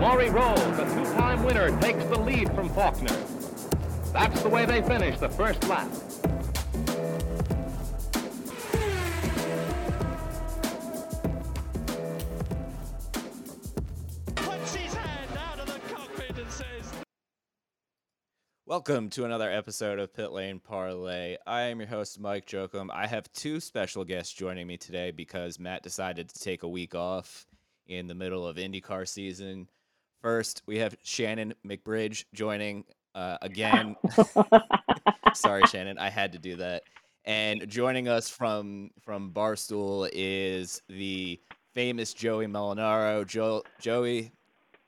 Laurie Rolls, the two-time winner, takes the lead from Faulkner. That's the way they finish the first lap. Puts his hand out of the cockpit and says, Welcome to another episode of Pit Lane Parlay. I am your host, Mike Jokum. I have two special guests joining me today because Matt decided to take a week off in the middle of IndyCar season. First, we have Shannon McBridge joining uh, again. Sorry, Shannon, I had to do that. And joining us from from Barstool is the famous Joey Molinaro. Jo- Joey,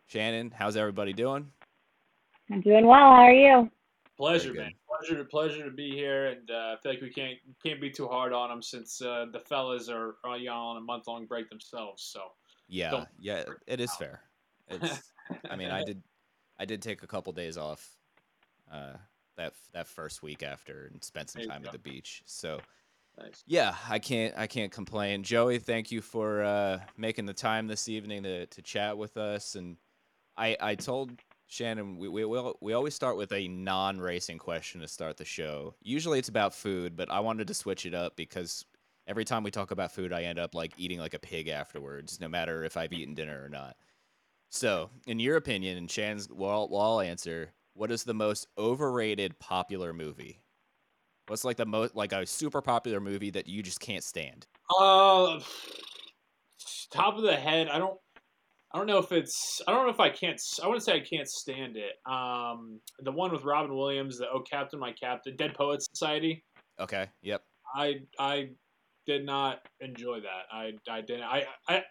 Shannon, how's everybody doing? I'm doing well. How are you? Pleasure, man. Pleasure, pleasure to be here, and uh, I feel like we can't can't be too hard on them since uh, the fellas are, are you know, on a month long break themselves. So Yeah, Don't- yeah, it is fair. It's, I mean, I did, I did take a couple days off, uh, that that first week after, and spent some time at the beach. So nice. yeah, I can't, I can't complain. Joey, thank you for uh, making the time this evening to to chat with us. And I, I told Shannon we we we, we always start with a non-racing question to start the show. Usually it's about food, but I wanted to switch it up because every time we talk about food, I end up like eating like a pig afterwards, no matter if I've eaten dinner or not. So, in your opinion, and Shannon's, well, well, I'll answer. What is the most overrated popular movie? What's like the most like a super popular movie that you just can't stand? Uh, top of the head, I don't. I don't know if it's. I don't know if I can't. I wouldn't say I can't stand it. Um, the one with Robin Williams, the Oh Captain, My Captain, Dead Poets Society. Okay. Yep. I I did not enjoy that. I I didn't. I I.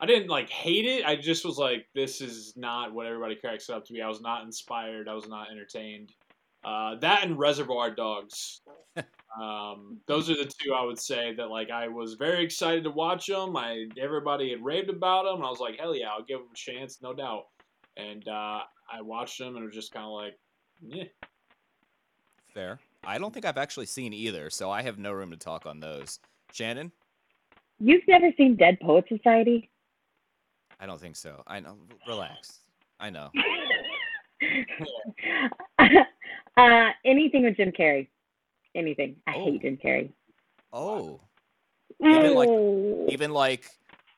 I didn't like hate it. I just was like, this is not what everybody cracks it up to be. I was not inspired. I was not entertained. Uh, that and Reservoir Dogs. um, those are the two I would say that like I was very excited to watch them. I everybody had raved about them, and I was like, hell yeah, I'll give them a chance, no doubt. And uh, I watched them, and it was just kind of like, yeah. Fair. I don't think I've actually seen either, so I have no room to talk on those. Shannon? You've never seen Dead Poet Society? I don't think so. I know. Relax. I know. uh, anything with Jim Carrey. Anything. I Oh. hate Jim Carrey. Oh, Even like- Oh. even like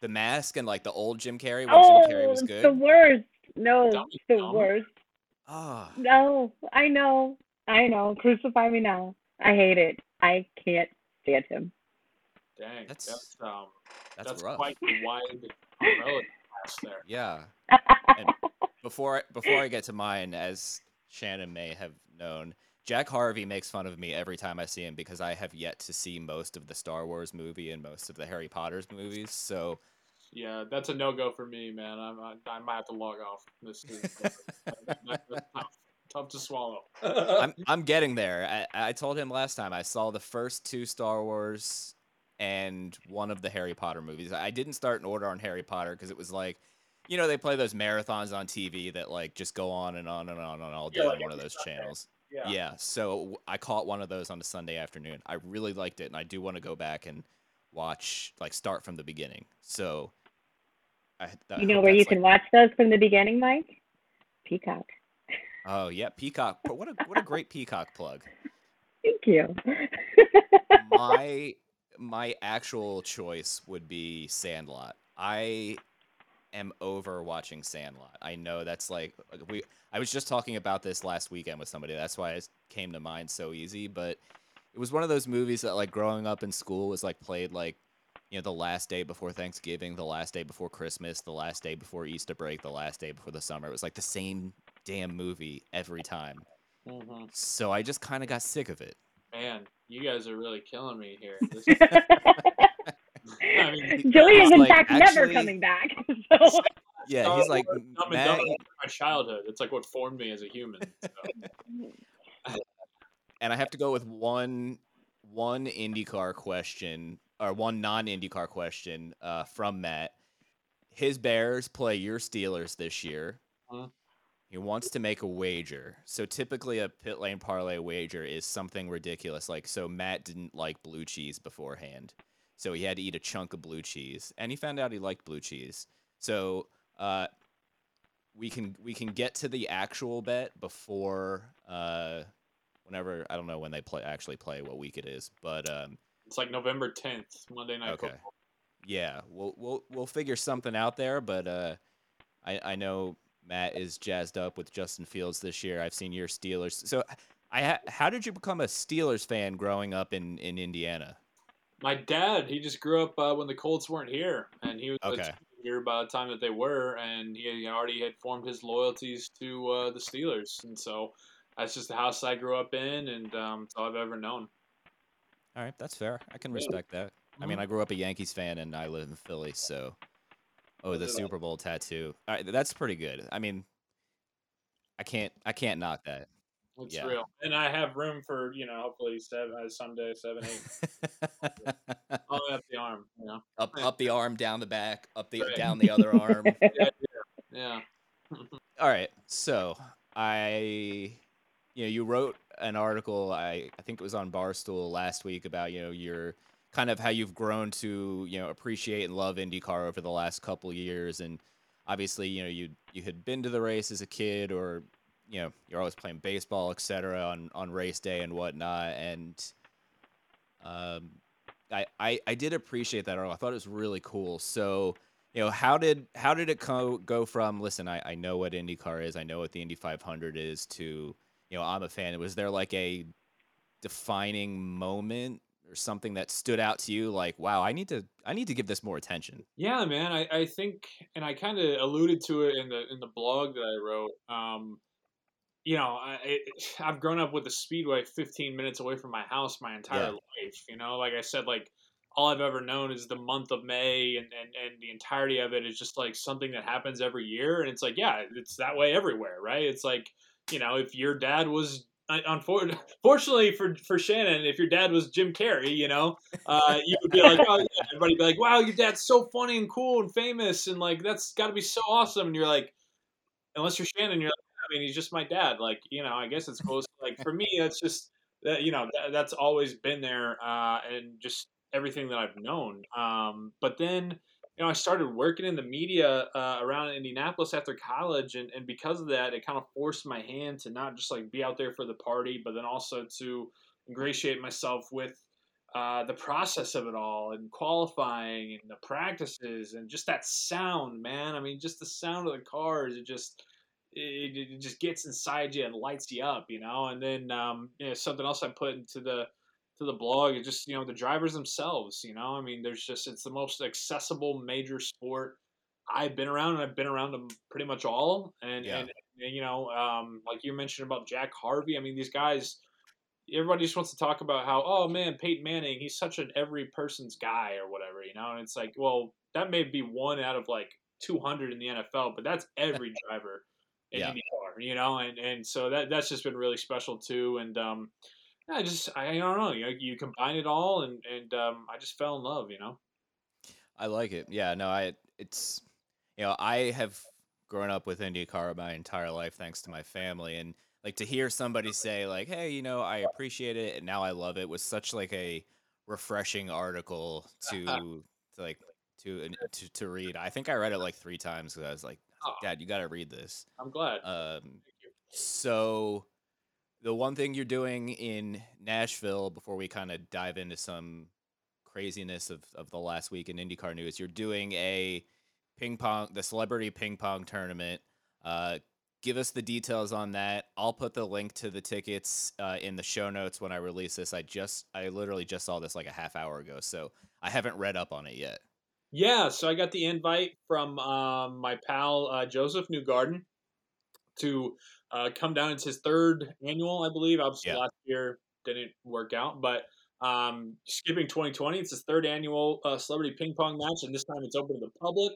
the mask and like the old Jim Carrey when Jim Carrey was Oh, good. the worst. No, Dumb- the dumb. worst. Ah, No, I know. I know. Crucify me now. I hate it. I can't stand him. Dang, That's- that's, um, that's, that's, rough. quite the wide there. Yeah. Before I, before I get to mine, as Shannon may have known, Jack Harvey makes fun of me every time I see him because I have yet to see most of the Star Wars movie and most of the Harry Potter's movies. So Yeah, that's a no go for me, man. I'm, I, I might have to log off. This is tough, tough to swallow. I'm I'm getting there. I, I told him last time I saw the first two Star Wars and one of the Harry Potter movies. I didn't start in order on Harry Potter because it was like, you know, they play those marathons on TV that like just go on and on and on and on all day Yeah, on like one of those Sunday. channels. yeah. Yeah, so I caught one of those on a Sunday afternoon. I really liked it, and I do want to go back and watch, like, start from the beginning. So, I, I You know where you that's, can watch those from the beginning, Mike? Peacock. Oh yeah, Peacock. but What a what a great Peacock plug. Thank you. My my actual choice would be Sandlot. I am over watching Sandlot. I know that's like we. I was just talking about this last weekend with somebody. That's why it came to mind so easy. But it was one of those movies that like growing up in school was like played like you know the last day before Thanksgiving, the last day before Christmas, the last day before Easter break, the last day before the summer. It was like the same damn movie every time. Mhm. So I just kind of got sick of it. Man, you guys are really killing me here. This Joey I mean, is in like, fact never coming back. So Yeah, he's like Dumb Matt. Dumber is my childhood. It's like what formed me as a human. So. and I have to go with one one IndyCar question or one non IndyCar question uh, from Matt. His Bears play your Steelers this year. Mhm. He wants to make a wager. So typically a pit lane parlay wager is something ridiculous. Like so Matt didn't like blue cheese beforehand. So he had to eat a chunk of blue cheese. And he found out he liked blue cheese. So uh, we can we can get to the actual bet before uh, whenever I don't know when they play actually play what week it is, but um, It's like November 10th, Monday Night Okay. Football. yeah, we'll we'll we'll figure something out there. But uh, I I know Matt is jazzed up with Justin Fields this year. I've seen your Steelers. So I ha- how did you become a Steelers fan growing up in in Indiana? My dad, he just grew up uh, when the Colts weren't here, and he was Okay. here by the time that they were, and he already had formed his loyalties to uh, the Steelers, and so that's just the house I grew up in, and um, it's all I've ever known. All right, that's fair. I can respect that. I mean, I grew up a Yankees fan and I live in Philly, so oh, the Super Bowl tattoo. All right, that's pretty good. I mean, I can't I can't knock that. It's Yeah. real, and I have room for you know hopefully seven uh, someday seven eight all the way up the arm, you know. up up the arm, down the back, up the Right. down the other arm. Yeah, All right, so I, you know, you wrote an article. I I think it was on Barstool last week about you know your kind of how you've grown to you know appreciate and love IndyCar over the last couple years, and obviously you know you you had been to the race as a kid, or you know you're always playing baseball, etc. on on race day and whatnot, and um, I, I I did appreciate that. I thought it was really cool. So you know how did how did it co- go from listen I, I know what indycar is i know what the indy 500 is to you know i'm a fan was there like a defining moment or something that stood out to you like wow i need to i need to give this more attention yeah, man. I, I think, and I kind of alluded to it in the in the blog that I wrote. Um, you know, I, it, I've grown up with the speedway 15 minutes away from my house my entire Yeah. life. You know, like I said, like all I've ever known is the month of May, and, and and the entirety of it is just like something that happens every year, and it's like, yeah, it's that way everywhere, right? It's like, you know, if your dad was unfortunately for for Shannon, if your dad was Jim Carrey, you know, uh, you would be like, oh yeah, everybody be like, wow, your dad's so funny and cool and famous, and like that's got to be so awesome. And you're like, unless you're Shannon, you're like, I mean, he's just my dad. Like, you know, I guess it's close. like for me, that's just that you know that, that's always been there, uh, and just everything that I've known. Um, but then. You know, I started working in the media uh, around Indianapolis after college, and, and because of that, it kind of forced my hand to not just like be out there for the party, but then also to ingratiate myself with uh, the process of it all and qualifying and the practices and just that sound, man. I mean, just the sound of the cars, it just it, it just gets inside you and lights you up, you know. And then um, you know something else I put into the to the blog is just you know the drivers themselves. You know, I mean, there's just it's the most accessible major sport I've been around, and I've been around them pretty much all. And Yeah. and, and you know, um, like you mentioned about Jack Harvey, I mean, these guys everybody just wants to talk about how oh man Peyton Manning he's such an every person's guy or whatever you know and it's like well that may be one out of like 200 in the NFL but that's every driver in Yeah. IndyCar you know and and so that that's just been really special too and um I just I don't know you you combine it all and and um I just fell in love you know? I like it yeah no i it's you know i have grown up with indycar my entire life thanks to my family and like to hear somebody say like hey you know i appreciate it and now i love it was such like a refreshing article to, to like to, to to read i think i read it like three times because i was like dad you got to read this. I'm glad. Um so the one thing you're doing in Nashville before we kind of dive into some craziness of, of the last week in IndyCar news, you're doing a ping pong, the celebrity ping pong tournament. Uh, give us the details on that. I'll put the link to the tickets uh, in the show notes when I release this. I just, I literally just saw this like a half hour ago, so I haven't read up on it yet. Yeah, so I got the invite from um, my pal uh, Josef Newgarden to uh, come down. It's his third annual, I believe. Obviously, Yeah. last year didn't work out, but um, skipping 2020, it's his third annual uh, celebrity ping pong match, and this time it's open to the public.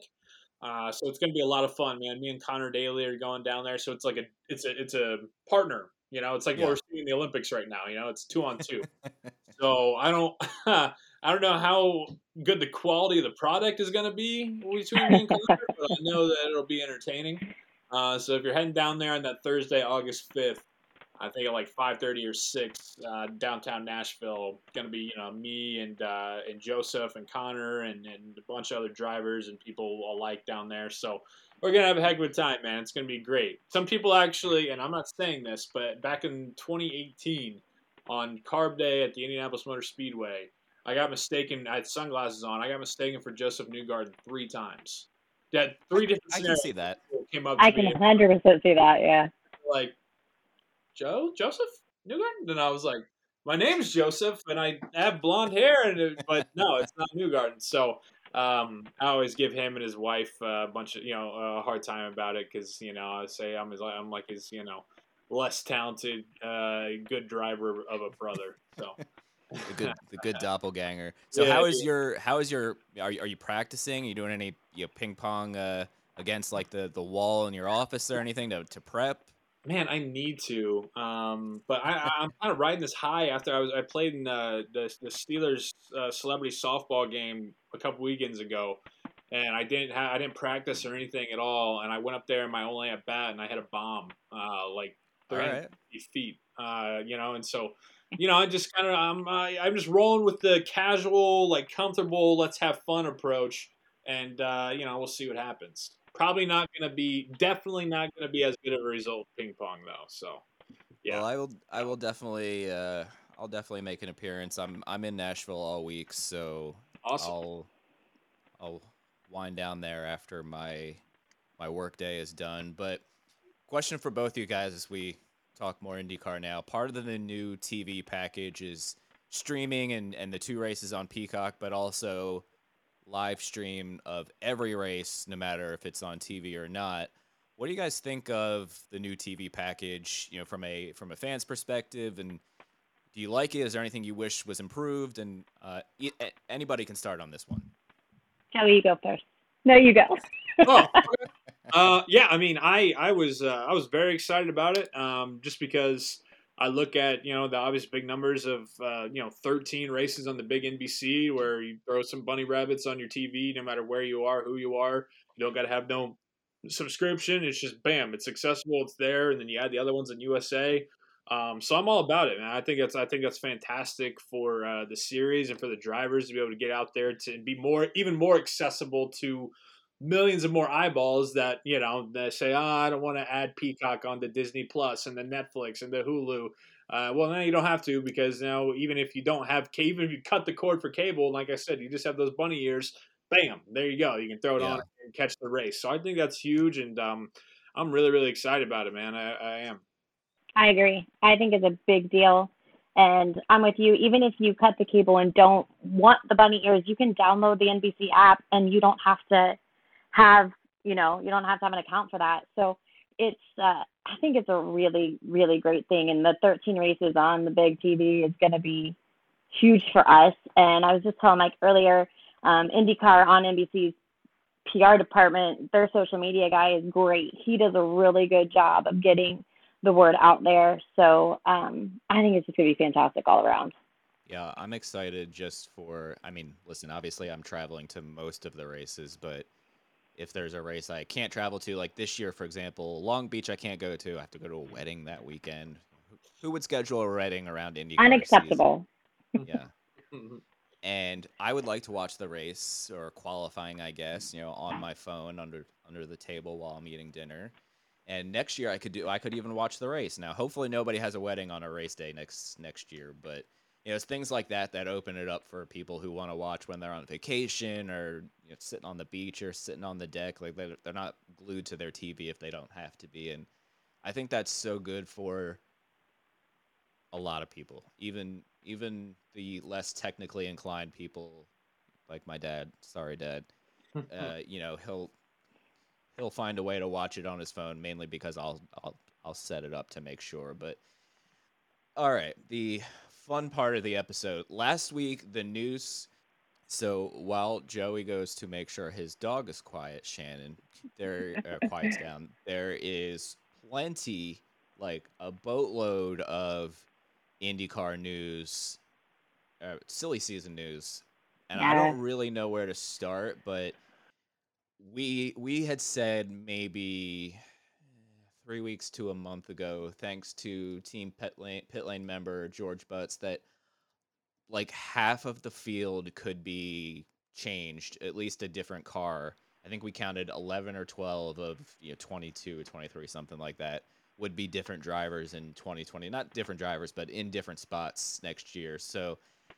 Uh, so it's going to be a lot of fun, man. Me and Conor Daly are going down there, so it's like a it's a it's a partner. You know, it's like Yeah. what we're seeing in the Olympics right now. You know, it's two on two. so I don't I don't know how good the quality of the product is going to be between me and Conor, but I know that it'll be entertaining. Uh, so if you're heading down there on that Thursday, August 5th, I think at like 5:30 or 6 uh, downtown Nashville, gonna be you know me and uh, and Josef and Conor and, and a bunch of other drivers and people alike down there. So we're gonna have a heck of a time, man. It's gonna be great. Some people actually, and I'm not saying this, but back in 2018 on Carb Day at the Indianapolis Motor Speedway, I got mistaken. I had sunglasses on. I got mistaken for Josef Newgarden three times. That three different I can see that. Came up. I to can me 100% see that. Yeah. like Joe Josef Newgarden, and I was like, my name's Joseph, and I have blonde hair, and it, but no, it's not Newgarden. So um, I always give him and his wife uh, a bunch of you know a hard time about it because you know I say I'm his I'm like his you know less talented uh, good driver of a brother. So The good, the good doppelganger. So Yeah, how is yeah. your how is your are you, are you practicing? Are you doing any you know, ping pong uh, against like the the wall in your office or anything to to prep? Man, I need to, um, but I, I'm kind of riding this high after I was I played in the the, the Steelers uh, celebrity softball game a couple weekends ago, and I didn't have I didn't practice or anything at all, and I went up there and my only at bat and I had a bomb, uh, like 30 right. feet, uh, you know, and so. You know, I just kind of I'm I, I'm just rolling with the casual, like comfortable, let's have fun approach, and uh, you know we'll see what happens. Probably not going to be, definitely not going to be as good of a result ping pong though. So, yeah, Well, I will I will definitely uh, I'll definitely make an appearance. I'm I'm in Nashville all week, so awesome. I'll I'll wind down there after my my work day is done. But question for both of you guys as we talk more IndyCar now. Part of the new TV package is streaming and, and the two races on Peacock, but also live stream of every race, no matter if it's on TV or not. What do you guys think of the new TV package? You know, from a from a fan's perspective, and do you like it? Is there anything you wish was improved? And uh, e- a- anybody can start on this one. Kelly, you go first. No, you go. oh, okay. uh, yeah. I mean, I I was uh, I was very excited about it, um, just because I look at you know the obvious big numbers of uh, you know 13 races on the big NBC where you throw some bunny rabbits on your TV, no matter where you are, who you are. You don't got to have no subscription. It's just bam, it's accessible, it's there, and then you add the other ones in USA. Um, so I'm all about it, man. I think that's I think that's fantastic for uh, the series and for the drivers to be able to get out there to be more even more accessible to millions of more eyeballs that you know that say, oh, I don't want to add Peacock onto Disney Plus and the Netflix and the Hulu. Uh, well, now you don't have to because now even if you don't have cable, even if you cut the cord for cable, like I said, you just have those bunny ears. Bam, there you go. You can throw it on and catch the race. So I think that's huge, and um, I'm really really excited about it, man. I, I am. I agree. I think it's a big deal. And I'm with you. Even if you cut the cable and don't want the bunny ears, you can download the NBC app and you don't have to have, you know, you don't have to have an account for that. So it's, uh, I think it's a really, really great thing. And the 13 races on the big TV is going to be huge for us. And I was just telling Mike earlier, um, IndyCar on NBC's PR department, their social media guy is great. He does a really good job of getting the word out there. So um, I think it's just going to be fantastic all around. Yeah, I'm excited just for. I mean, listen, obviously I'm traveling to most of the races, but if there's a race I can't travel to, like this year, for example, Long Beach I can't go to. I have to go to a mm. wedding that weekend. Who- Who would schedule a wedding around IndyCar? Unacceptable. Season? Yeah. and I would like to watch the race or qualifying, I guess, you know, on my phone under under the table while I'm eating dinner. And next year I could do I could even watch the race. Now, hopefully nobody has a wedding on a race day next next year, but you know, it's things like that that open it up for people who want to watch when they're on vacation or you know, sitting on the beach or sitting on the deck. Like they're, they're not glued to their TV if they don't have to be. And I think that's so good for a lot of people, even even the less technically inclined people like my dad. Sorry, dad. Uh, you know, he'll he'll find a way to watch it on his phone, mainly because I'll I'll I'll set it up to make sure. But all right, the fun part of the episode. Last week, the news. So while Joey goes to make sure his dog is quiet, Shannon, there uh, quiets down. There is plenty, like a boatload of IndyCar news, uh, silly season news, and I don't really know where to start. But we we had said maybe three weeks to a month ago, thanks to Team Pit Lane, pit lane member George Butts, that like half of the field could be changed, at least a different car. I think we counted 11 or 12 of you know 22 or 23 something like that would be different drivers in 2020 not different drivers but in different spots next year so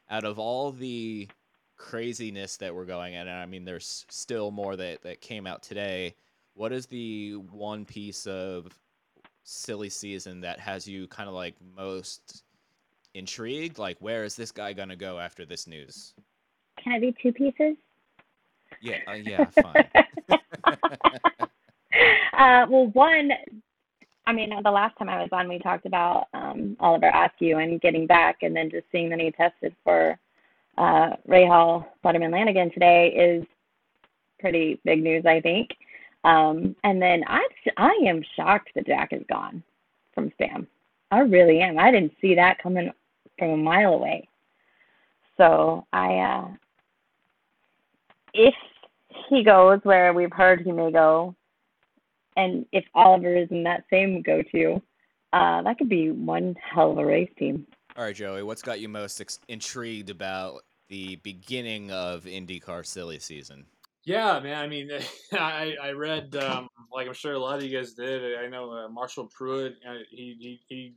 out of all the craziness that we're going at and i mean there's still more that that came out today what is the one piece of silly season that has you kind of like most intrigued like where is this guy going to go after this news Can I be two pieces? yeah uh, yeah fine uh, well, one, I mean, the last time I was on, we talked about um, Oliver Askew and getting back, and then just seeing that he tested for uh, Ray Hall, Letterman Lanigan today is pretty big news, I think. Um, and then I, I am shocked that Jack is gone from Sam. I really am. I didn't see that coming from a mile away. So I, uh, if he goes where we've heard he may go, and if Oliver is in that same go to, uh, that could be one hell of a race team. All right, Joey, what's got you most ex- intrigued about the beginning of IndyCar silly season? Yeah, man. I mean, I I read um, like I'm sure a lot of you guys did. I know uh, Marshall Pruett. Uh, he he he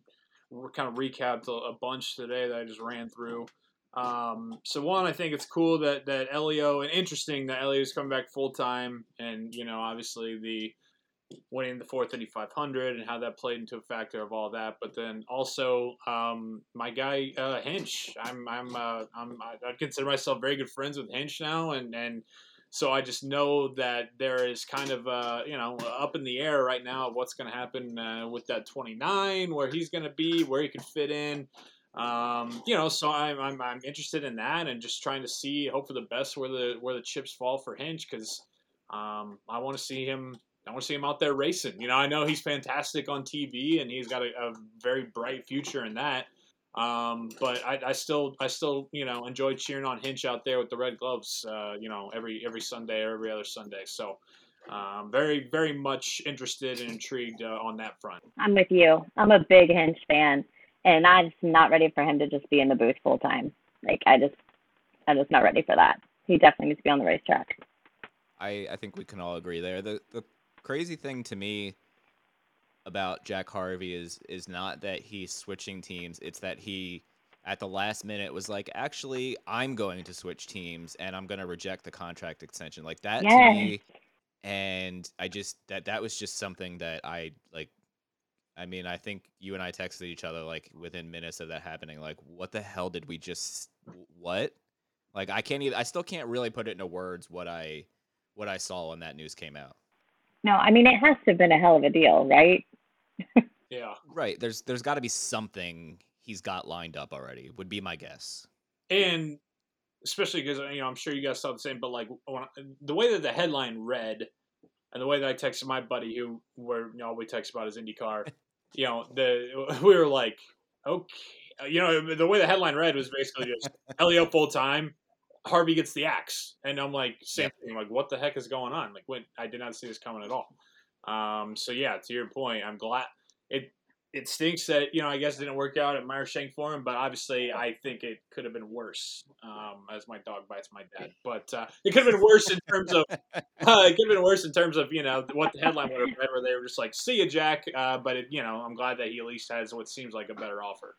kind of recapped a, a bunch today that I just ran through. Um, so one, I think it's cool that that Elio and interesting that Elio's coming back full time, and you know, obviously the winning the 430 500 and how that played into a factor of all that. But then also um, my guy uh, Hinch. I'm I'm uh, I'm I consider myself very good friends with Hinch now, and and so I just know that there is kind of uh, you know up in the air right now what's going to happen uh, with that 29, where he's going to be, where he could fit in. Um, you know, so I'm, I'm I'm interested in that and just trying to see, hope for the best where the where the chips fall for Hinch because um, I want to see him. I want to see him out there racing. You know, I know he's fantastic on TV and he's got a, a very bright future in that. Um, but I, I still, I still, you know, enjoy cheering on Hinch out there with the red gloves. Uh, you know, every every Sunday or every other Sunday. So, um, very, very much interested and intrigued uh, on that front. I'm with you. I'm a big Hinch fan, and I'm just not ready for him to just be in the booth full time. Like I just, I'm just not ready for that. He definitely needs to be on the racetrack. I, I think we can all agree there. The the crazy thing to me about Jack Harvey is is not that he's switching teams, it's that he at the last minute was like, actually, I'm going to switch teams and I'm going to reject the contract extension. Like that to me and I just that that was just something that I like I mean, I think you and I texted each other like within minutes of that happening like what the hell did we just what? Like I can't even I still can't really put it into words what I what I saw when that news came out. No, I mean it has to have been a hell of a deal, right? Yeah. Right. There's there's got to be something he's got lined up already. Would be my guess. and especially because you know I'm sure you guys saw the same, but like when, the way that the headline read, and the way that I texted my buddy who where you know all we text about is IndyCar, you know the we were like okay, you know the way the headline read was basically just Elio full time, Harvey gets the axe, and I'm like same thing, like what the heck is going on? Like when I did not see this coming at all. Um, so yeah, to your point, I'm glad it it stinks that you know I guess it didn't work out at Meyer Shank for him, but obviously I think it could have been worse. Um, as my dog bites my dad, but uh, it could have been worse in terms of uh, it could have been worse in terms of you know what the headline would have read, where they were just like "See you, Jack," uh, but it, you know I'm glad that he at least has what seems like a better offer.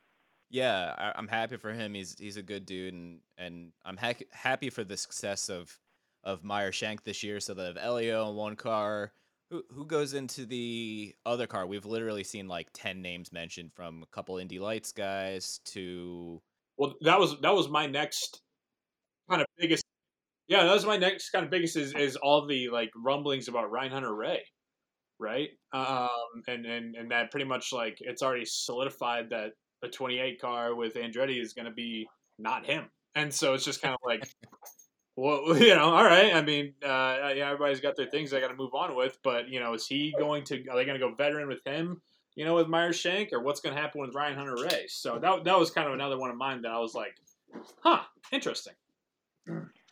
Yeah, I, I'm happy for him. He's he's a good dude, and and I'm ha- happy for the success of of Meyer Shank this year. So they have Elio in one car. Who who goes into the other car? We've literally seen like ten names mentioned from a couple Indy Lights guys to Well, that was that was my next kind of biggest Yeah, that was my next kind of biggest is, is all the like rumblings about Ryan Hunter-Reay, right? Um, and and and that pretty much like it's already solidified that a 28 car with Andretti is going to be not him, and so it's just kind of like, well, you know, all right. I mean, uh, yeah, everybody's got their things they got to move on with, but you know, is he going to? Are they going to go veteran with him? You know, with Meyer Shank, or what's going to happen with Ryan Hunter-Reay? So that that was kind of another one of mine that I was like, huh, interesting.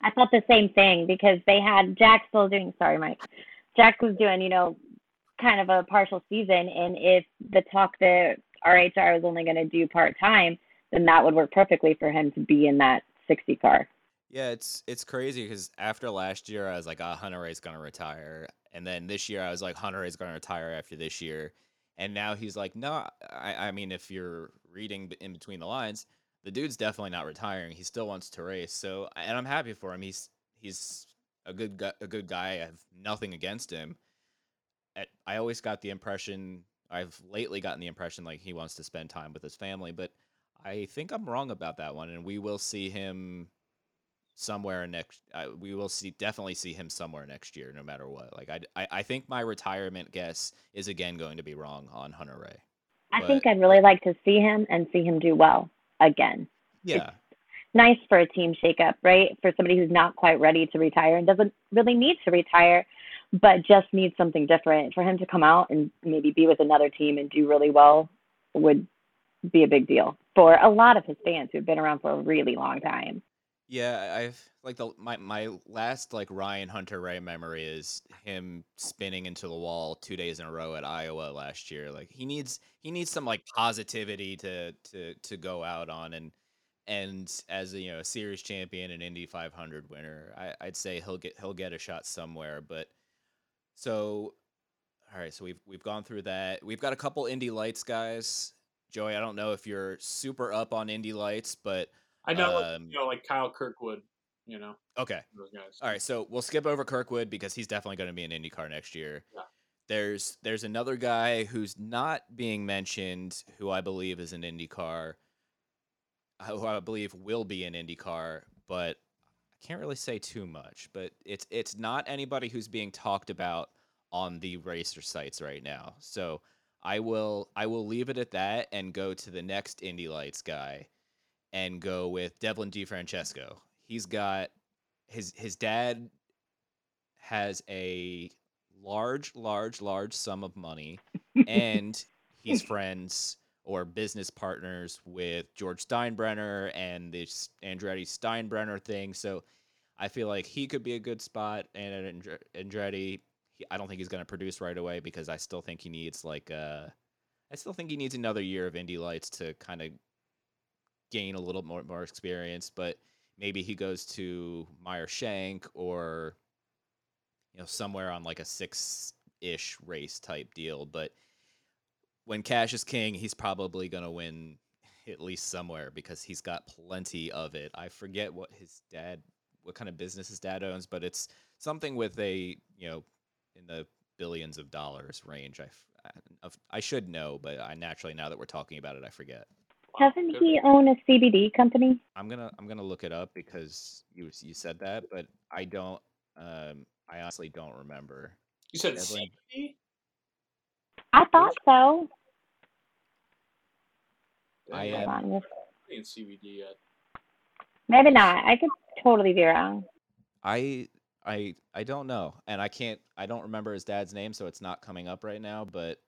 I thought the same thing because they had Jack still doing. Sorry, Mike. Jack was doing, you know, kind of a partial season, and if the talk that RHR was only going to do part time, then that would work perfectly for him to be in that 60 car. Yeah, it's it's crazy because after last year, I was like, "Ah, Hunter-Reay's gonna retire," and then this year, I was like, "Hunter-Reay's gonna retire after this year," and now he's like, "No, I, I mean, if you're reading in between the lines, the dude's definitely not retiring. He still wants to race. So, and I'm happy for him. He's he's a good gu- a good guy. I have nothing against him. I always got the impression I've lately gotten the impression like he wants to spend time with his family, but I think I'm wrong about that one, and we will see him somewhere next. Uh, we will see definitely see him somewhere next year, no matter what. Like I, I, I think my retirement guess is again going to be wrong on Hunter-Reay. I But- think I'd really like to see him and see him do well again. Yeah, Nice for a team shakeup, right? For somebody who's not quite ready to retire and doesn't really need to retire, but just needs something different. For him to come out and maybe be with another team and do really well would be a big deal for a lot of his fans who've been around for a really long time. yeah. I've like the my my last like Ryan Hunter-Reay memory is him spinning into the wall two days in a row at Iowa last year. Like he needs he needs some like positivity to to to go out on and and as a you know a series champion and Indy 500 winner, I, I'd say he'll get he'll get a shot somewhere. But so, all right, so we've we've gone through that. We've got a couple Indy Lights guys. Joey, I don't know if you're super up on Indy Lights, but I know, like, Um, you know, like Kyle Kirkwood, you know, okay, those guys. all right. So we'll skip over Kirkwood because he's definitely going to be an IndyCar next year. Yeah. There's there's another guy who's not being mentioned, who I believe is an IndyCar, who I believe will be an IndyCar, but can't really say too much. But it's it's not anybody who's being talked about on the racer sites right now. So I will I will leave it at that and go to the next Indy Lights guy, and go with Devlin DeFrancesco. He's got his his dad has a large, large, large sum of money, and he's friends or business partners with George Steinbrenner and this Andretti Steinbrenner thing. So I feel like he could be a good spot. And Andretti, he, I don't think he's going to produce right away because I still think he needs like uh, I still think he needs another year of Indy Lights to kind of gain a little more more experience. But maybe he goes to Meyer Shank or you know somewhere on like a six ish race type deal. But when cash is king, he's probably gonna win at least somewhere because he's got plenty of it. I forget what his dad, what kind of business his dad owns, but it's something with a you know in the billions of dollars range. I, I should know, but I naturally now that we're talking about it, I forget. Doesn't he own a CBD company? I'm gonna I'm gonna look it up because you you said that, but I don't. Um, I honestly don't remember. You said Devlin- CBD? I thought so. I am- Hold on, I CBD yet. Maybe not. I could totally be wrong. I I I don't know, and I can't. I don't remember his dad's name, so it's not coming up right now. But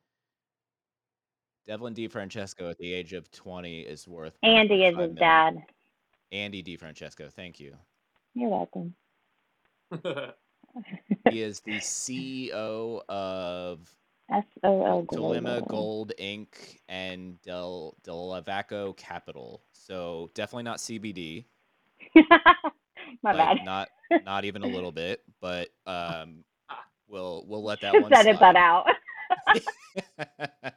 Devlin DeFrancesco at the age of 20 is worth. Andy is his million. dad. Andy DeFrancesco. thank you. You're welcome. He is the CEO of S O L Delima Gold Inc. and Del Delavaco Capital. So definitely not CBD. My bad. Not not even a little bit, but um, we'll we'll let that Just one edit that out.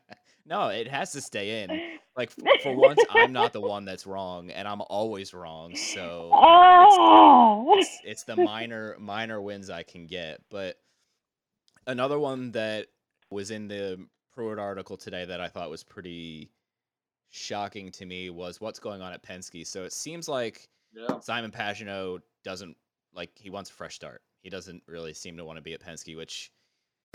no, it has to stay in. Like for once, I'm not the one that's wrong, and I'm always wrong. So oh. it's, it's the minor minor wins I can get. But another one that was in the Pruett article today that I thought was pretty shocking to me was what's going on at Penske. So it seems like yeah. Simon Pagenaud doesn't like he wants a fresh start. He doesn't really seem to want to be at Penske, which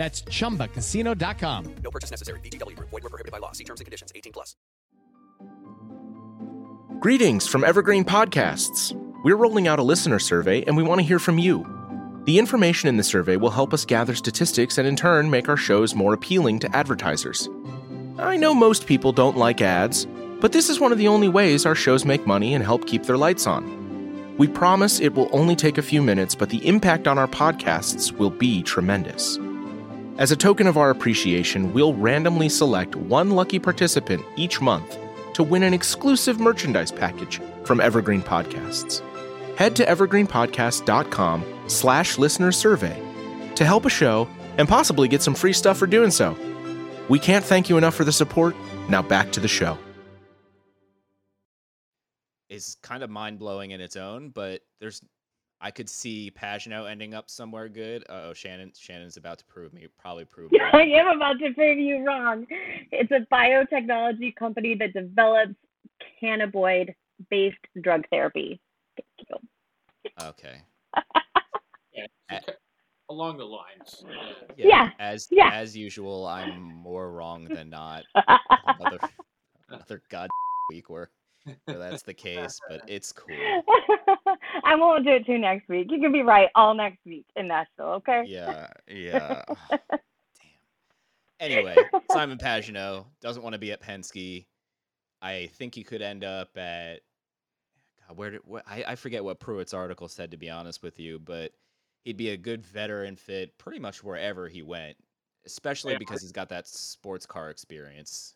That's chumbacasino.com. No purchase necessary. VGW. Group. Void were prohibited by law. See terms and conditions. 18 plus. Greetings from Evergreen Podcasts. We're rolling out a listener survey and we want to hear from you. The information in the survey will help us gather statistics and in turn make our shows more appealing to advertisers. I know most people don't like ads, but this is one of the only ways our shows make money and help keep their lights on. We promise it will only take a few minutes, but the impact on our podcasts will be tremendous. As a token of our appreciation, we'll randomly select one lucky participant each month to win an exclusive merchandise package from Evergreen Podcasts. Head to evergreenpodcast.com slash listener survey to help a show and possibly get some free stuff for doing so. We can't thank you enough for the support. Now back to the show. is kind of mind blowing in its own. But there's, I could see Pagenaud ending up somewhere good. Oh, Shannon, Shannon's about to prove me, probably prove. me I am about to prove you wrong. It's a biotechnology company that develops cannabinoid-based drug therapy. Thank you. Okay. Yeah, along the lines. Yeah, As yeah. as usual, I'm more wrong than not. Another another god week where, that's the case, but it's cool. I won't do it too next week. You can be right all next week in Nashville, okay? Yeah, yeah. Damn. Anyway, Simon Pagenaud doesn't want to be at Penske. I think he could end up at. God, where did what, I, I forget what Pruett's article said to be honest with you, but he'd be a good veteran fit pretty much wherever he went, especially Yeah, because he's got that sports car experience.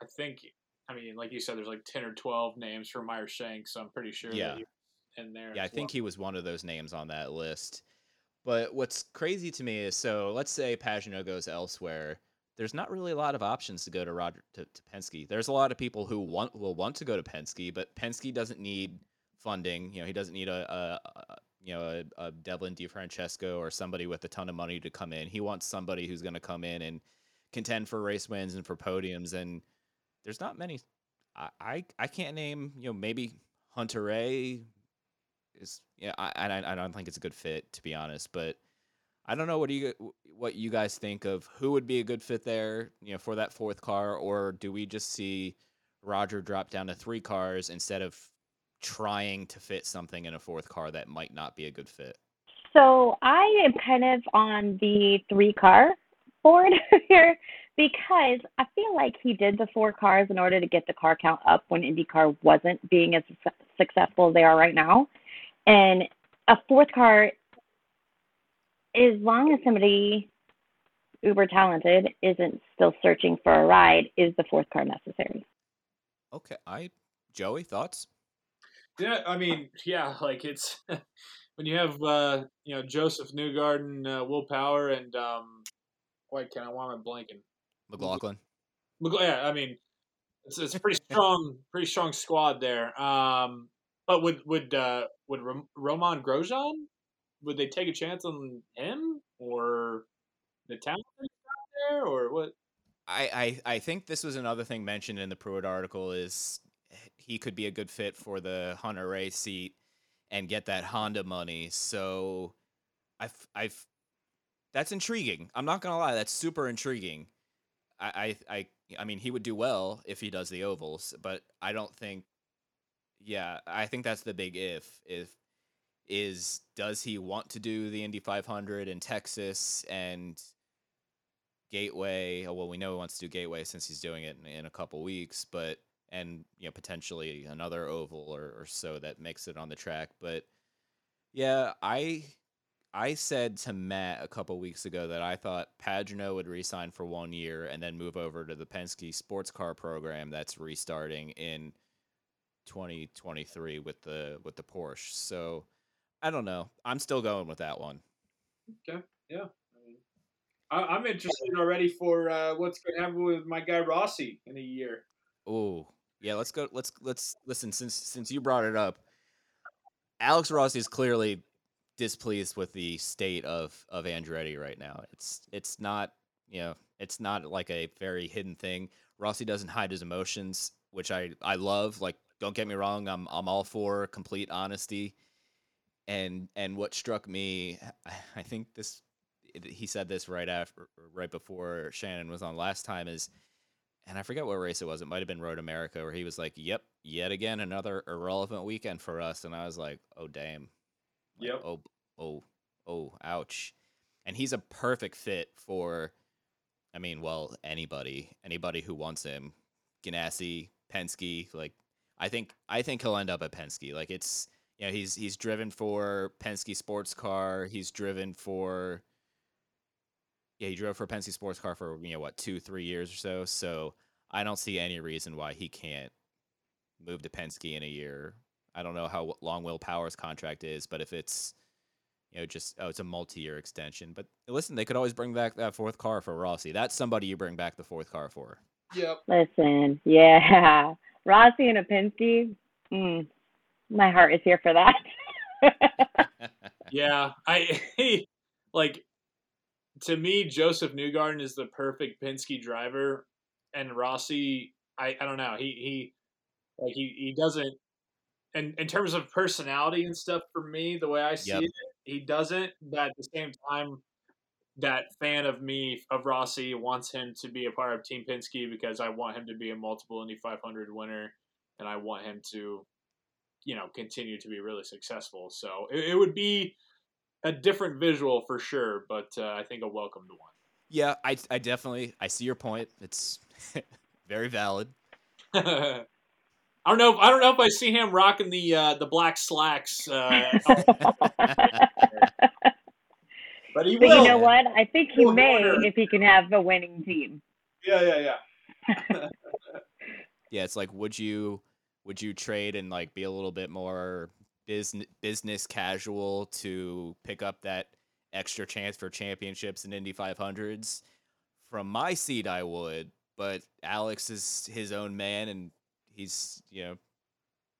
I think, I mean, like you said, there's like 10 or 12 names for Meyer Shanks, so I'm pretty sure Yeah. that he was in there. Yeah, I think well. he was one of those names on that list. But what's crazy to me is so let's say Pagenaud goes elsewhere. There's not really a lot of options to go to Roger to, to Penske. There's a lot of people who want will want to go to Penske, but Penske doesn't need funding. You know, he doesn't need a, a, a you know a, a Devlin DeFrancesco or somebody with a ton of money to come in. He wants somebody who's going to come in and contend for race wins and for podiums. And there's not many. I I, I can't name you know maybe Hunter-Reay is yeah I, I I don't think it's a good fit to be honest, but I don't know what do you what you guys think of who would be a good fit there you know for that fourth car or do we just see Roger drop down to three cars instead of trying to fit something in a fourth car that might not be a good fit. So I am kind of on the three car board here because I feel like he did the four cars in order to get the car count up when IndyCar wasn't being as successful as they are right now. And a fourth car, as long as somebody uber talented isn't still searching for a ride, is the fourth car necessary? Okay, I Joey thoughts. Yeah, I mean, yeah, like it's when you have uh, you know Josef Newgarden, uh, Will Power, and um, why can I want am blanking? McLaughlin. Yeah, I mean, it's it's a pretty strong, pretty strong squad there. Um, but would would uh, would Romain Grosjean would they take a chance on him or the talent out there or what? I, I I think this was another thing mentioned in the Pruett article is he could be a good fit for the Hunter-Reay seat and get that Honda money. So I've I've that's intriguing. I'm not gonna lie, that's super intriguing. I I I, mean he would do well if he does the ovals, but I don't think yeah, I think that's the big if if is does he want to do the Indy 500 in Texas and Gateway. oh, Well, we know he wants to do Gateway since he's doing it in, in a couple weeks, but and you know potentially another oval or, or so that makes it on the track. But yeah, I I said to Matt a couple weeks ago that I thought Pagenaud would resign for one year and then move over to the Penske sports car program that's restarting in 2023 with the with the Porsche. So I don't know. I'm still going with that one. Okay, yeah. I mean, I'm interested already for uh, what's going to happen with my guy Rossi in a year. Oh, yeah. Let's go. Let's let's listen. Since since you brought it up, Alex Rossi is clearly displeased with the state of of Andretti right now. It's it's not you know it's not like a very hidden thing. Rossi doesn't hide his emotions, which I I love. Like, don't get me wrong, I'm I'm all for complete honesty. And and what struck me, I think this he said this right after right before Shannon was on last time is and I forget what race it was. It might have been Road America where he was like, "Yep, yet again another irrelevant weekend for us." And I was like, "Oh damn." Like, Oh oh oh ouch. And he's a perfect fit for I mean, well, anybody, anybody who wants him. Ganassi, Penske, like I think I think he'll end up at Penske. Like it's you know, he's he's driven for Penske sports car, he's driven for yeah, he drove for Penske sports car for you know what two, three years or so. So I don't see any reason why he can't move to Penske in a year. I don't know how long Will Power's contract is, but if it's you know just oh it's a multi-year extension. But listen, they could always bring back that fourth car for Rossi. That's somebody you bring back the fourth car for. Yep. Listen, yeah, Rossi and a Penske. Mm, my heart is here for that. Yeah, I like to me Josef Newgarden is the perfect Penske driver, and Rossi, I I don't know, he he like he he doesn't. And in terms of personality and stuff, for me, the way I see Yep. it, he doesn't. But at the same time, that fan of me of Rossi wants him to be a part of Team Penske because I want him to be a multiple Indy 500 winner, and I want him to, you know, continue to be really successful. So it, it would be a different visual for sure, but uh, I think a welcomed one Yeah, I I definitely I see your point. It's very valid. one. I don't know. If, I don't know if I see him rocking the uh, the black slacks, uh, but he but will. you know what? I think he Will may Horner. if he can have a winning team. Yeah, yeah, yeah. Yeah, it's like would you would you trade and like be a little bit more business business casual to pick up that extra chance for championships and Indy 500s? From my seat I would, but Alex is his own man and he's, you know,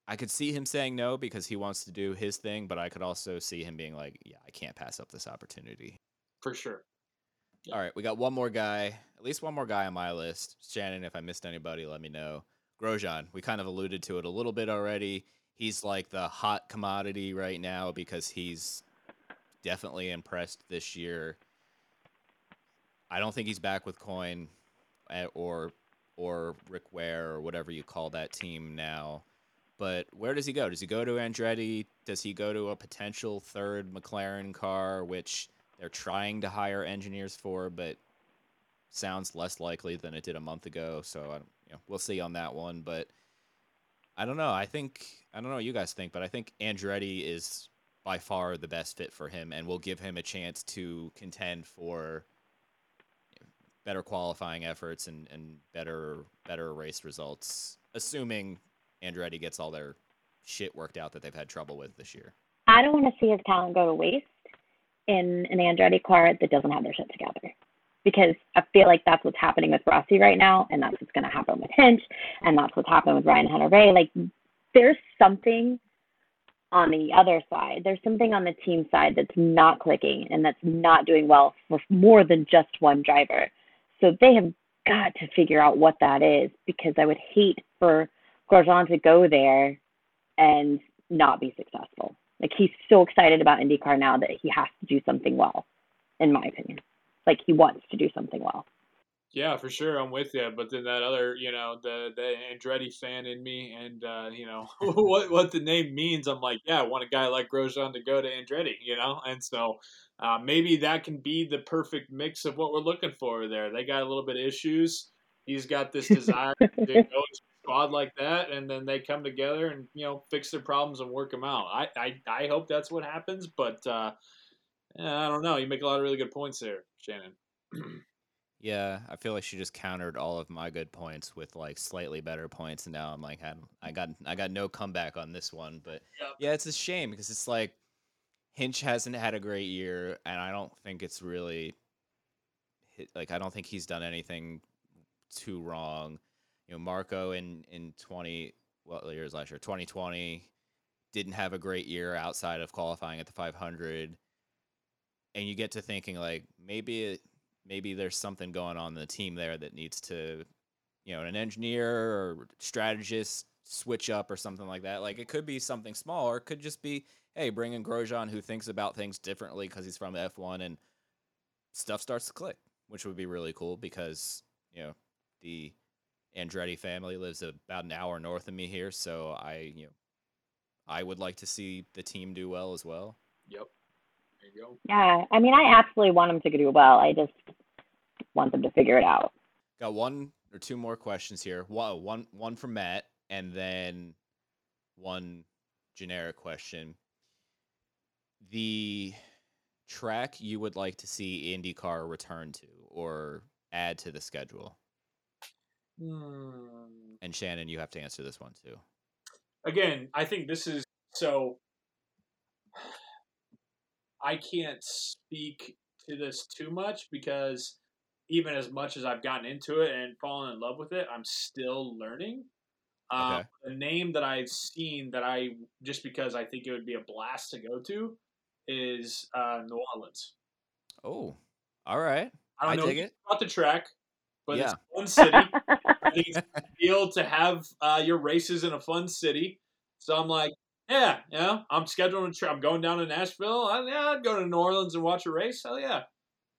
I could see him saying no because he wants to do his thing, but I could also see him being like, yeah, I can't pass up this opportunity. For sure. All right, we got one more guy, at least one more guy on my list. Shannon, if I missed anybody, let me know. Grosjean, we kind of alluded to it a little bit already. He's like the hot commodity right now because he's definitely impressed this year. I don't think he's back with Coyne eh, or or Rick Ware or whatever you call that team now. But where does he go? Does he go to Andretti? Does he go to a potential third McLaren car, which they're trying to hire engineers for, but sounds less likely than it did a month ago. So I you know, we'll see on that one. But I don't know. I think I don't know what you guys think, but I think Andretti is by far the best fit for him, and will give him a chance to contend for better qualifying efforts and, and better better race results, assuming Andretti gets all their shit worked out that they've had trouble with this year. I don't want to see his talent go to waste in an Andretti car that doesn't have their shit together. Because I feel like that's what's happening with Rossi right now, and that's what's going to happen with Hinch, and that's what's happened with Ryan Hunter-Reay. Like, there's something on the other side. There's something on the team side that's not clicking and that's not doing well for more than just one driver. So they have got to figure out what that is because I would hate for Grosjean to go there and not be successful. Like he's so excited about IndyCar now that he has to do something well, in my opinion. Like he wants to do something well. Yeah, for sure, I'm with you. But then that other, you know, the the Andretti fan in me, and uh, you know what what the name means. I'm like, yeah, I want a guy like Grosjean to go to Andretti, you know, and so uh, maybe that can be the perfect mix of what we're looking for there. They got a little bit of issues. He's got this desire to go to a squad like that, and then they come together and you know fix their problems and work them out. I I, I hope that's what happens, but uh, I don't know. You make a lot of really good points there, Shannon. Yeah, I feel like she just countered all of my good points with like slightly better points, and now I'm like, I, I got, I got no comeback on this one. But Yep. yeah, it's a shame because it's like Hinch hasn't had a great year, and I don't think it's really like I don't think he's done anything too wrong. You know, Marco in in twenty what years last year, twenty twenty, didn't have a great year outside of qualifying at the five hundred. And you get to thinking like maybe it, maybe there's something going on in the team there that needs to, you know, an engineer or strategist switch up or something like that. Like it could be something small, or it could just be, hey, bring in Grosjean who thinks about things differently because he's from F1 and stuff starts to click, which would be really cool because you know the Andretti family lives about an hour north of me here, so I you know I would like to see the team do well as well. Yep. There you go. Yeah, I mean, I absolutely want them to do well. I just want them to figure it out. Got one or two more questions here. One, one, one for Matt, and then one generic question. The track you would like to see IndyCar return to or add to the schedule? Hmm. And Shannon, you have to answer this one too. again, I think this is so. I can't speak to this too much because even as much as I've gotten into it and fallen in love with it, I'm still learning. Um, Okay. The name that I've seen that I just because I think it would be a blast to go to is uh, New Orleans. Oh, all right. I don't I know about the track, but it's Yeah. a fun city. I think it's a deal to have uh, your races in a fun city. So I'm like, yeah, yeah, I'm scheduling a trip. I'm going down to Nashville. I, yeah, I'd go to New Orleans and watch a race. Hell yeah.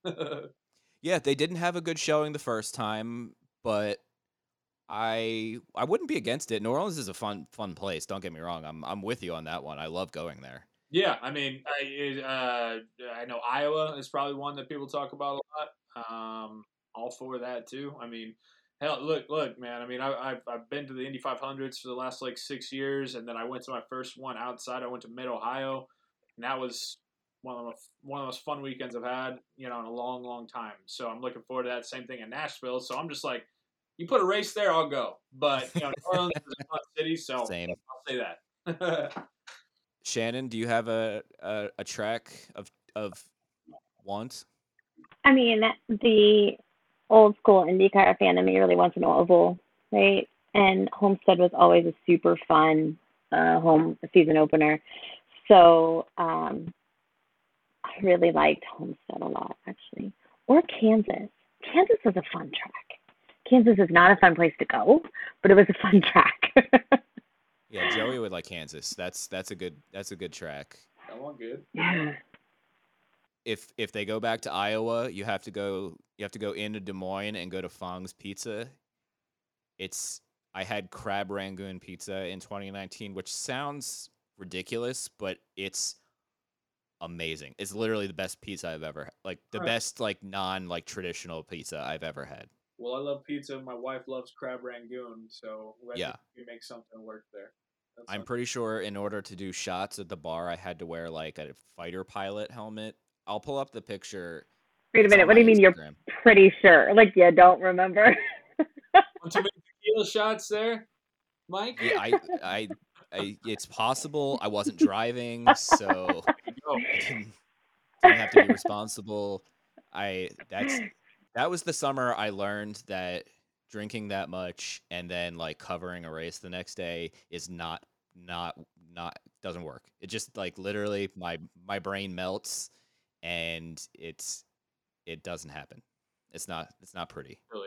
Yeah, they didn't have a good showing the first time, but I I wouldn't be against it. New Orleans is a fun fun place. Don't get me wrong. I'm I'm with you on that one. I love going there. yeah, I mean, I uh, I know Iowa is probably one that people talk about a lot. Um, all for that too. I mean, hell, look, look, man. I mean, I, I've I've been to the Indy 500s for the last like six years, and then I went to my first one outside. I went to Mid Ohio, and that was one of the one of the most fun weekends I've had, you know, in a long, long time. So I'm looking forward to that. Same thing in Nashville. So I'm just like, you put a race there, I'll go. But you know, New Orleans is a fun city, so Same. I'll say that. Shannon, do you have a a, a track of of want? I mean, the old school IndyCar fan in me really wants an oval, right? And Homestead was always a super fun uh, home season opener. So um, I really liked Homestead a lot, actually. Or Kansas. Kansas was a fun track. Kansas is not a fun place to go, but it was a fun track. Yeah, Joey would like Kansas. That's that's a good that's a good track. that one good. yeah. If if they go back to Iowa, you have to go you have to go into Des Moines and go to Fong's Pizza. It's I had crab rangoon pizza in 2019, which sounds ridiculous, but it's amazing. It's literally the best pizza I've ever like the Huh. best like non like traditional pizza I've ever had. Well, I love pizza. My wife loves crab rangoon, so Yeah. we make something work there. That I'm pretty sure in order to do shots at the bar, I had to wear like a fighter pilot helmet. I'll pull up the picture. Wait a minute. What do you my mean you're pretty sure? Like, you don't remember? Want too many tequila shots there, Mike? Yeah, I, I, I, it's possible. I wasn't driving, so Go. I didn't, didn't have to be responsible. I that's that was the summer I learned that drinking that much and then like covering a race the next day is not not not doesn't work. It just like literally my my brain melts and it's it doesn't happen. It's not it's not pretty. Yeah.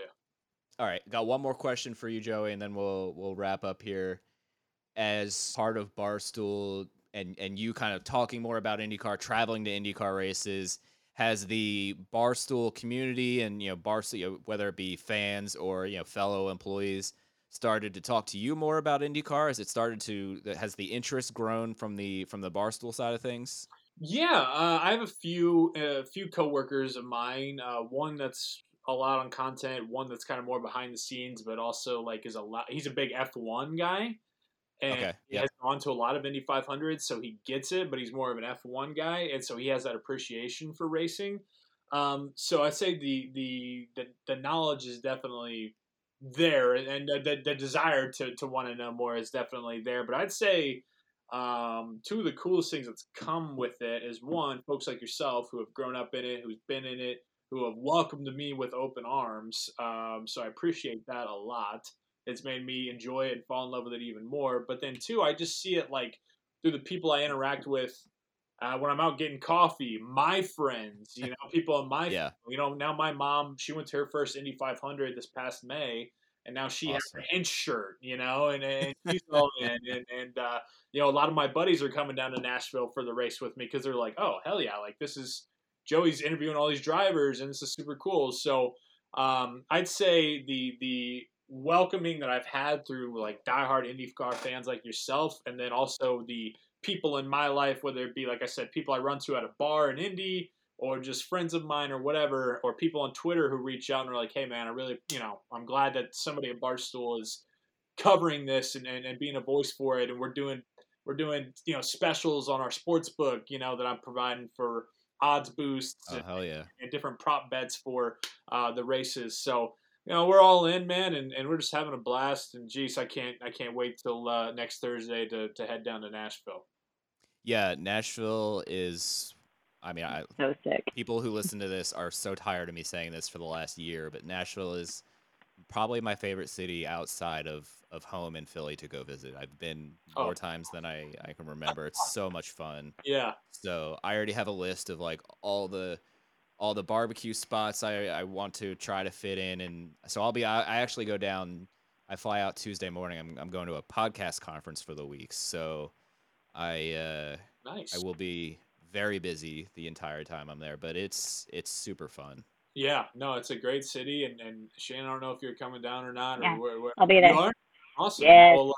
All right, got one more question for you, Joey, and then we'll we'll wrap up here. As part of Barstool and and you kind of talking more about IndyCar, traveling to IndyCar races, has the Barstool community and you know Barstool, you know, whether it be fans or you know fellow employees, started to talk to you more about IndyCar? Has it started to has the interest grown from the from the Barstool side of things? Yeah, uh, I have a few a few coworkers of mine. Uh, one that's a lot on content. One that's kind of more behind the scenes, but also like is a lot. He's a big F one guy, and Okay, he yeah. has gone to a lot of Indy 500, so he gets it. But he's more of an F one guy, and so he has that appreciation for racing. Um, so I say the the the, the knowledge is definitely there, and the, the, the desire to to want to know more is definitely there. But I'd say um, two of the coolest things that's come with it is one, folks like yourself who have grown up in it, who's been in it who have welcomed me with open arms. Um, so I appreciate that a lot. It's made me enjoy it and fall in love with it even more. But then too, I just see it like through the people I interact with uh, when I'm out getting coffee, my friends, you know, people in my, Yeah. you know, now my mom, she went to her first Indy 500 this past May, and now she has an Hinch shirt, you know, and, and she's all in, and, and uh, you know, a lot of my buddies are coming down to Nashville for the race with me because they're like, oh hell yeah, like this is Joey's interviewing all these drivers, and this is super cool. So um, I'd say the the welcoming that I've had through like diehard IndyCar fans like yourself, and then also the people in my life, whether it be like I said, people I run to at a bar in Indy, or just friends of mine or whatever, or people on Twitter who reach out and are like, "Hey man, I really, you know, I'm glad that somebody at Barstool is covering this and, and, and being a voice for it, and we're doing we're doing you know specials on our sports book, you know, that I'm providing for odds boosts Oh and, hell yeah. and different prop bets for uh, the races. So you know we're all in, man, and, and we're just having a blast. And geez, I can't I can't wait till uh, next Thursday to, to head down to Nashville. Yeah, Nashville is. I mean, I, So sick. people who listen to this are so tired of me saying this for the last year, but Nashville is probably my favorite city outside of, of home in Philly to go visit. I've been more Oh. times than I, I can remember. It's so much fun. Yeah, So I already have a list of like all the all the barbecue spots I, I want to try to fit in and so I'll be I, I actually go down I fly out Tuesday morning. I'm I'm going to a podcast conference for the week. So I uh nice. I will be very busy the entire time I'm there, but it's it's super fun. Yeah, no, it's a great city, and and Shane, I don't know if you're coming down or not, or Yeah, where, where I'll be there. You are? Awesome. Yes. Well, uh,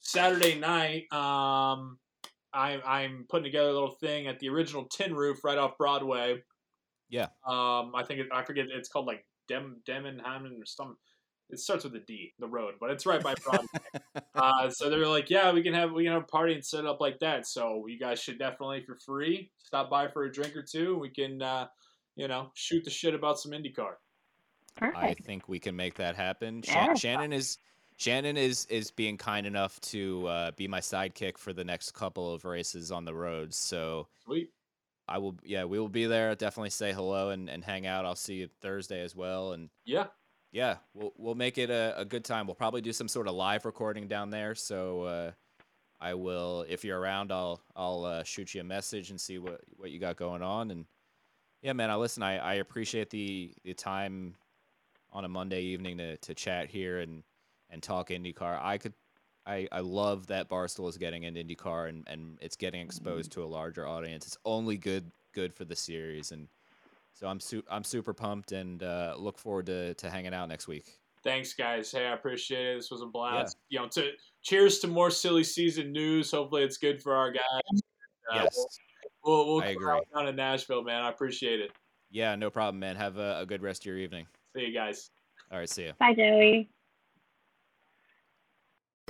Saturday night, um, I'm I'm putting together a little thing at the original Tin Roof right off Broadway. Yeah. Um, I think it, I forget it's called like Dem Demonhammond or some. It starts with a D, the road, but it's right by Broadway. uh, so they're like, yeah, we can have we can have a party and set it up like that. So you guys should definitely, if you're free, stop by for a drink or two. We can, uh, you know, shoot the shit about some IndyCar. Perfect. I think we can make that happen. Sha- Yeah. Shannon is Shannon is is being kind enough to uh, be my sidekick for the next couple of races on the road. So Sweet. I will yeah, we will be there. Definitely say hello and, and hang out. I'll see you Thursday as well. And Yeah. Yeah, we'll we'll make it a, a good time. We'll probably do some sort of live recording down there. So uh, I will if you're around I'll I'll uh, shoot you a message and see what, what you got going on. And yeah, man, I listen, I, I appreciate the, the time on a Monday evening to, to chat here and, and talk IndyCar. I could I, I love that Barstool is getting into IndyCar and, and it's getting exposed to a larger audience. It's only good good for the series and so I'm su- I'm super pumped and uh, look forward to, to hanging out next week. Thanks, guys. Hey, I appreciate it. This was a blast. You know, to cheers to more silly season news. Hopefully, it's good for our guys. Uh, yes. We'll, we'll, I we'll agree. come out down in Nashville, man. I appreciate it. Yeah, no problem, man. Have a, a good rest of your evening. See you guys. All right, see you. Bye, Joey.